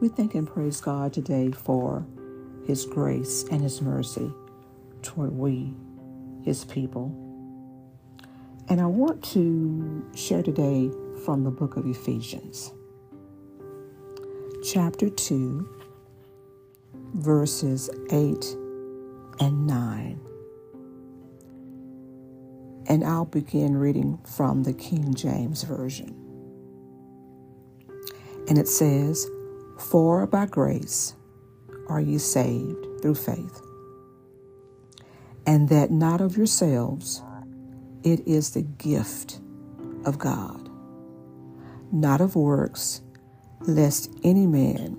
We thank and praise God today for His grace and His mercy toward we, His people. And I want to share today from the book of Ephesians, chapter 2, verses 8 and 9. And I'll begin reading from the King James Version. And it says, For by grace are ye saved through faith, and that not of yourselves, it is the gift of God, not of works, lest any man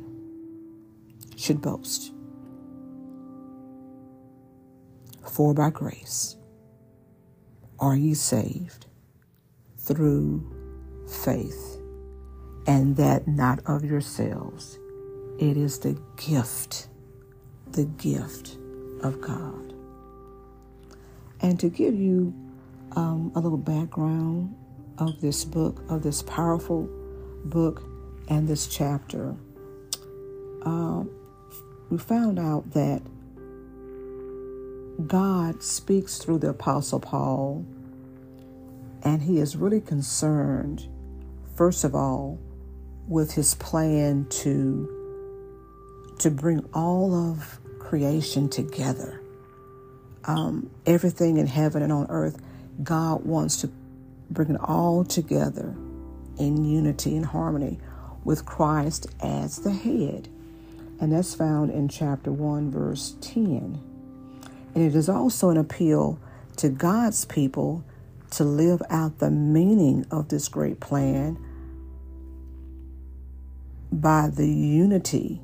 should boast. For by grace are ye saved through faith, and that not of yourselves. It is the gift, the gift of God. And to give you um, a little background of this book, of this powerful book and this chapter, uh, we found out that God speaks through the Apostle Paul, and he is really concerned, first of all, with his plan to to bring all of creation together. Um, everything in heaven and on earth, God wants to bring it all together in unity and harmony with Christ as the head. And that's found in chapter 1, verse 10. And it is also an appeal to God's people to live out the meaning of this great plan by the unity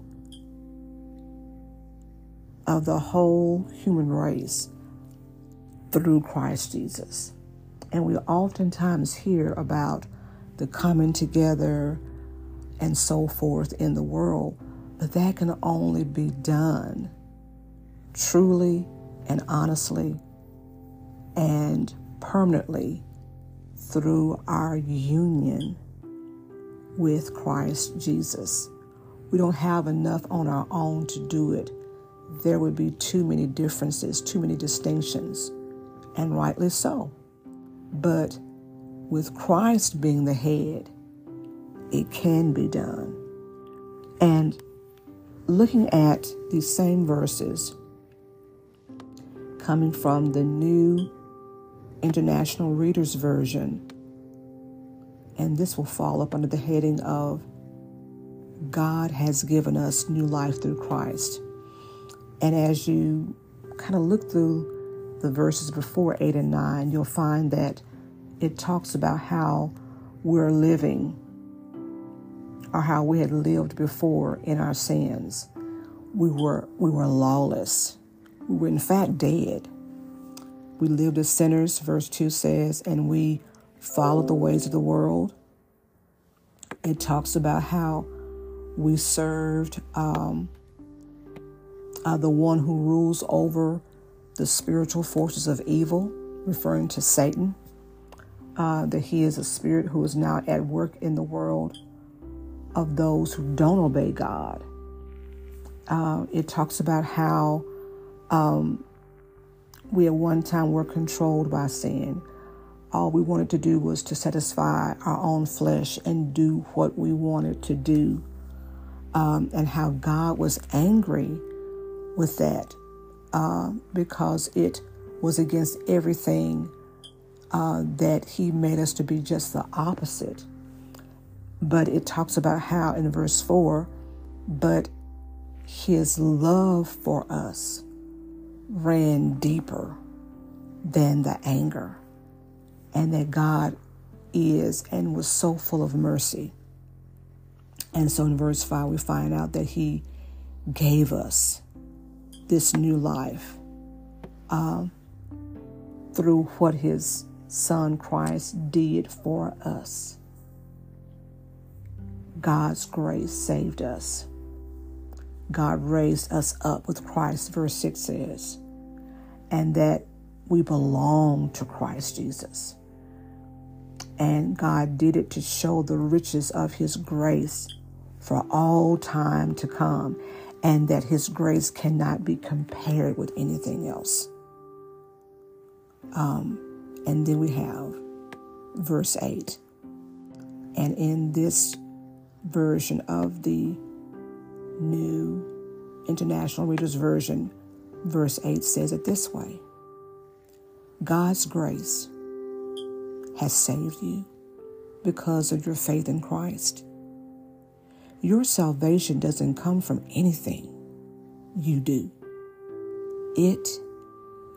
of the whole human race through Christ Jesus. And we oftentimes hear about the coming together and so forth in the world, but that can only be done truly and honestly and permanently through our union with Christ Jesus. We don't have enough on our own to do it. There would be too many differences, too many distinctions, and rightly so. But with Christ being the head, it can be done. And looking at these same verses, coming from the New International Reader's Version. And this will fall up under the heading of God has given us new life through Christ. And as you kind of look through the verses before 8 and 9, you'll find that it talks about how we're living or how we had lived before in our sins. We were we were lawless. We were in fact dead. We lived as sinners, verse 2 says, and we followed the ways of the world. It talks about how we served um, uh, the one who rules over the spiritual forces of evil, referring to Satan. Uh, that he is a spirit who is now at work in the world of those who don't obey God. Uh, it talks about how um, we at one time were controlled by sin. All we wanted to do was to satisfy our own flesh and do what we wanted to do. Um, and how God was angry with that uh, because it was against everything uh, that He made us to be just the opposite. But it talks about how in verse 4 but His love for us ran deeper than the anger, and that God is and was so full of mercy. And so in verse 5, we find out that He gave us this new life uh, through what His Son Christ did for us. God's grace saved us. God raised us up with Christ, verse 6 says, and that we belong to Christ Jesus. And God did it to show the riches of His grace for all time to come, and that his grace cannot be compared with anything else. Um, and then we have verse 8. And in this version of the New International Reader's Version, verse 8 says it this way God's grace has saved you because of your faith in Christ. Your salvation doesn't come from anything you do, it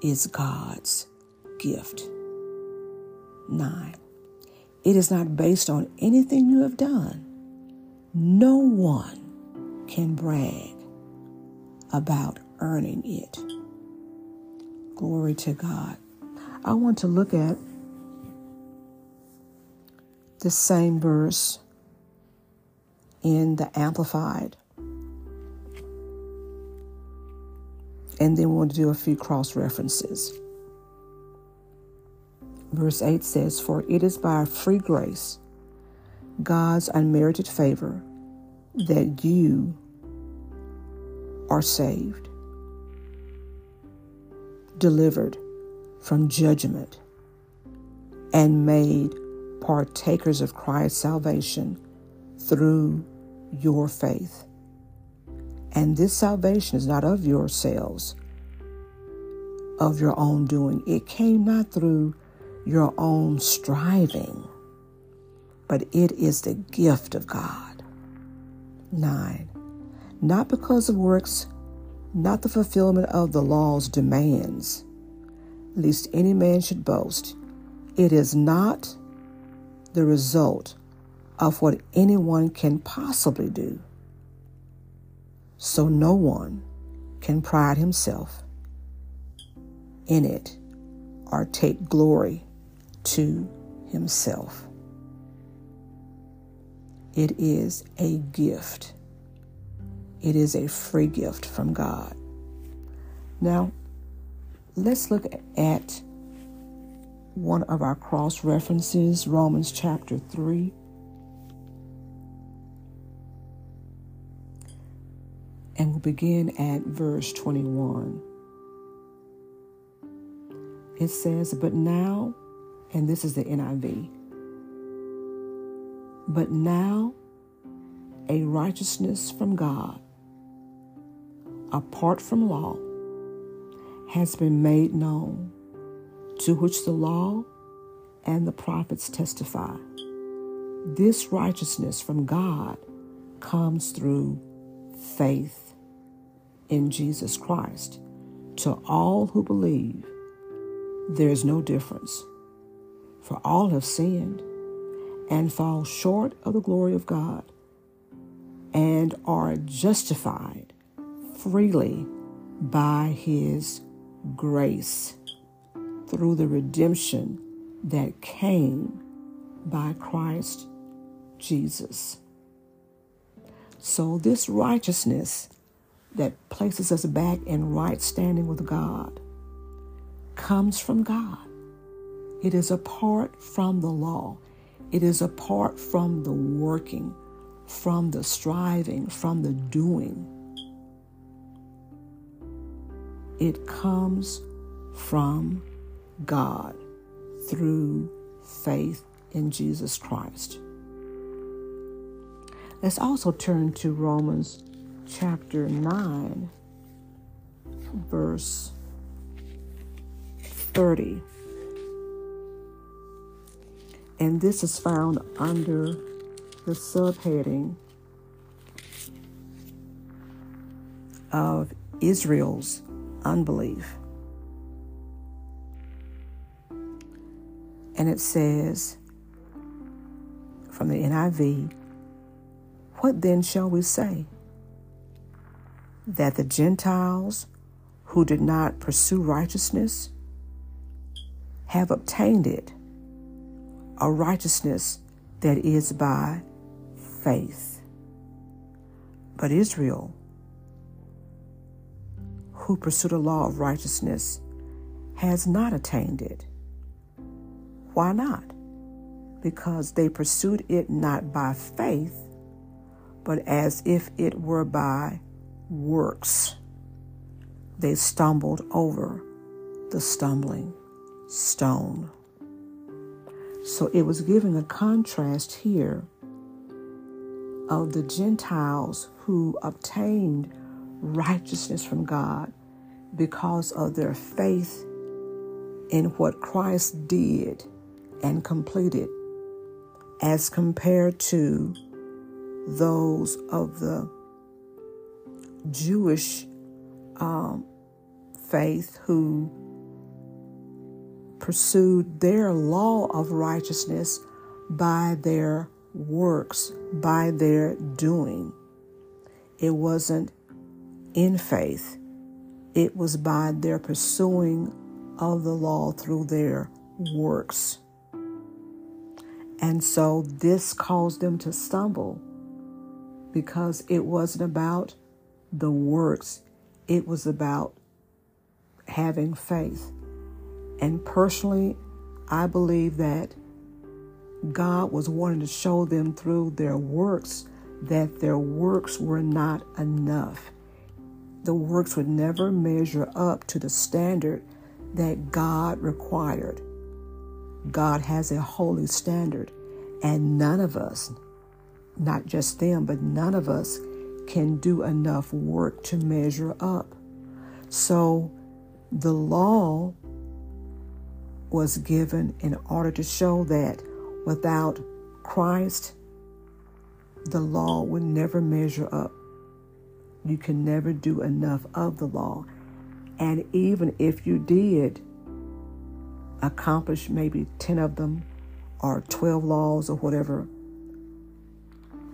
is God's gift. 9. It is not based on anything you have done. No one can brag about earning it. Glory to God. I want to look at the same verse in the Amplified. And then we'll do a few cross references. Verse 8 says, For it is by free grace, God's unmerited favor, that you are saved, delivered from judgment, and made partakers of Christ's salvation through your faith. And this salvation is not of yourselves, of your own doing. It came not through your own striving, but it is the gift of God. 9. Not because of works, not the fulfillment of the law's demands, lest any man should boast. It is not the result of what anyone can possibly do. So no one can pride himself in it or take glory to himself. It is a gift. It is a free gift from God. Now, let's look at one of our cross references, Romans chapter 3. And we'll begin at verse 21. It says, But now, and this is the NIV, but now a righteousness from God, apart from law, has been made known, to which the law and the prophets testify. This righteousness from God comes through faith in Jesus Christ. To all who believe, there is no difference, for all have sinned and fall short of the glory of God and are justified freely by His grace through the redemption that came by Christ Jesus. So, this righteousness that places us back in right standing with God comes from God. It is apart from the law, it is apart from the working, from the striving, from the doing. It comes from God through faith in Jesus Christ. Let's also turn to Romans chapter 9, verse 30. And this is found under the subheading of Israel's unbelief. And it says from the NIV, What then shall we say? That the Gentiles who did not pursue righteousness have obtained it, a righteousness that is by faith. But Israel, who pursued a law of righteousness, has not attained it. Why not? Because they pursued it not by faith, but as if it were by works. They stumbled over the stumbling stone. So it was giving a contrast here of the Gentiles who obtained righteousness from God because of their faith in what Christ did and completed, as compared to those of the Jewish um, faith who pursued their law of righteousness by their works, by their doing. It wasn't in faith, it was by their pursuing of the law through their works. And so this caused them to stumble because it wasn't about the works, it was about having faith. And personally, I believe that God was wanting to show them through their works that their works were not enough. The works would never measure up to the standard that God required. God has a holy standard, and none of us, not just them, but none of us can do enough work to measure up. So the law was given in order to show that without Christ, the law would never measure up. You can never do enough of the law. And even if you did accomplish maybe 10 of them or 12 laws or whatever,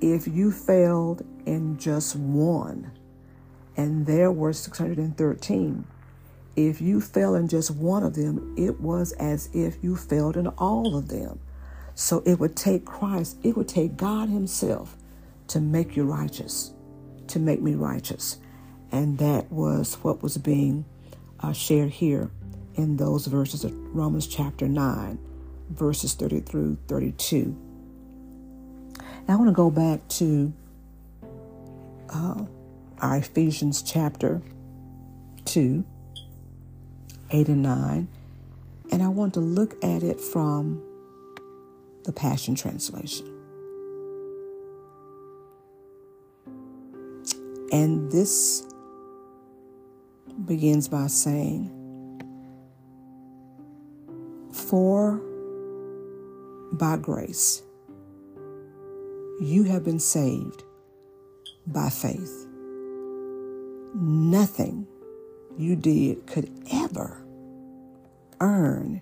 if you failed in just one, and there were 613, if you fell in just one of them, it was as if you failed in all of them. So it would take Christ, it would take God Himself to make you righteous, to make me righteous. And that was what was being uh, shared here in those verses of Romans chapter 9, verses 30 through 32. Now I want to go back to uh, our Ephesians chapter 2, 8 and 9, and I want to look at it from the Passion Translation. And this begins by saying, For by grace you have been saved by faith. Nothing you did could ever earn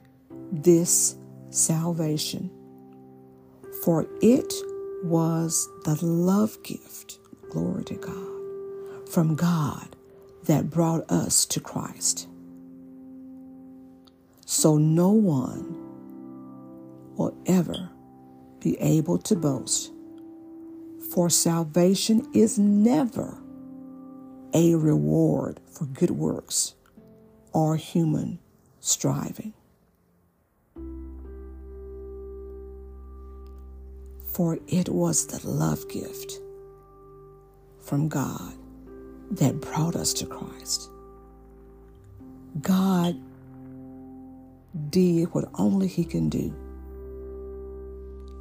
this salvation, for it was the love gift, glory to God, from God that brought us to Christ. So no one will ever be able to boast, for salvation is never a reward for good works or human striving. For it was the love gift from God that brought us to Christ. God did what only He can do.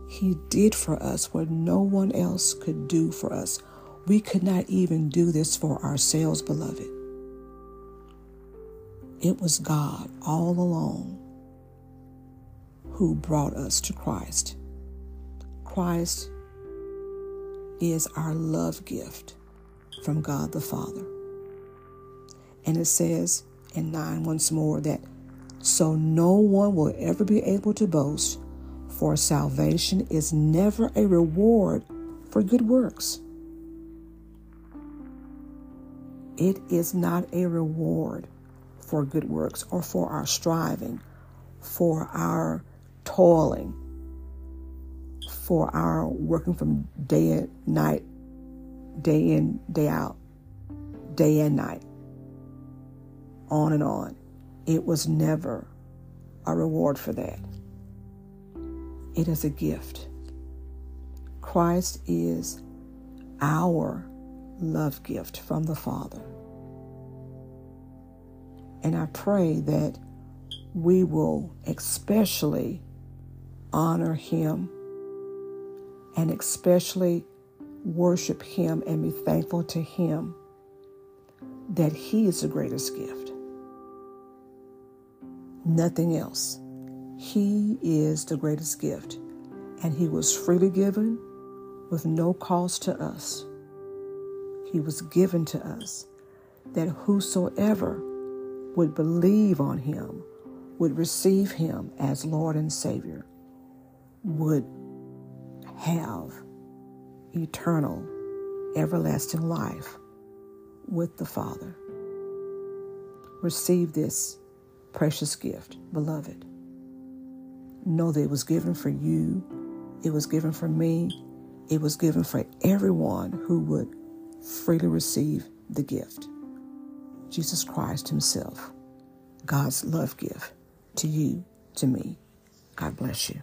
He did for us what no one else could do for us. We could not even do this for ourselves, beloved. It was God all along who brought us to Christ. Christ is our love gift from God the Father. And it says in 9 once more that so no one will ever be able to boast, for salvation is never a reward for good works. It is not a reward for good works or for our striving, for our toiling, for our working from day and night day in, day out, day and night, on and on. It was never a reward for that. It is a gift. Christ is our love gift from the Father. And I pray that we will especially honor Him and especially worship Him and be thankful to Him that He is the greatest gift. Nothing else. He is the greatest gift, and He was freely given with no cost to us. He was given to us that whosoever would believe on Him, would receive Him as Lord and Savior, would have eternal, everlasting life with the Father. Receive this precious gift, beloved. Know that it was given for you, it was given for me, it was given for everyone who would freely receive the gift. Jesus Christ Himself, God's love gift to you, to me. God bless you.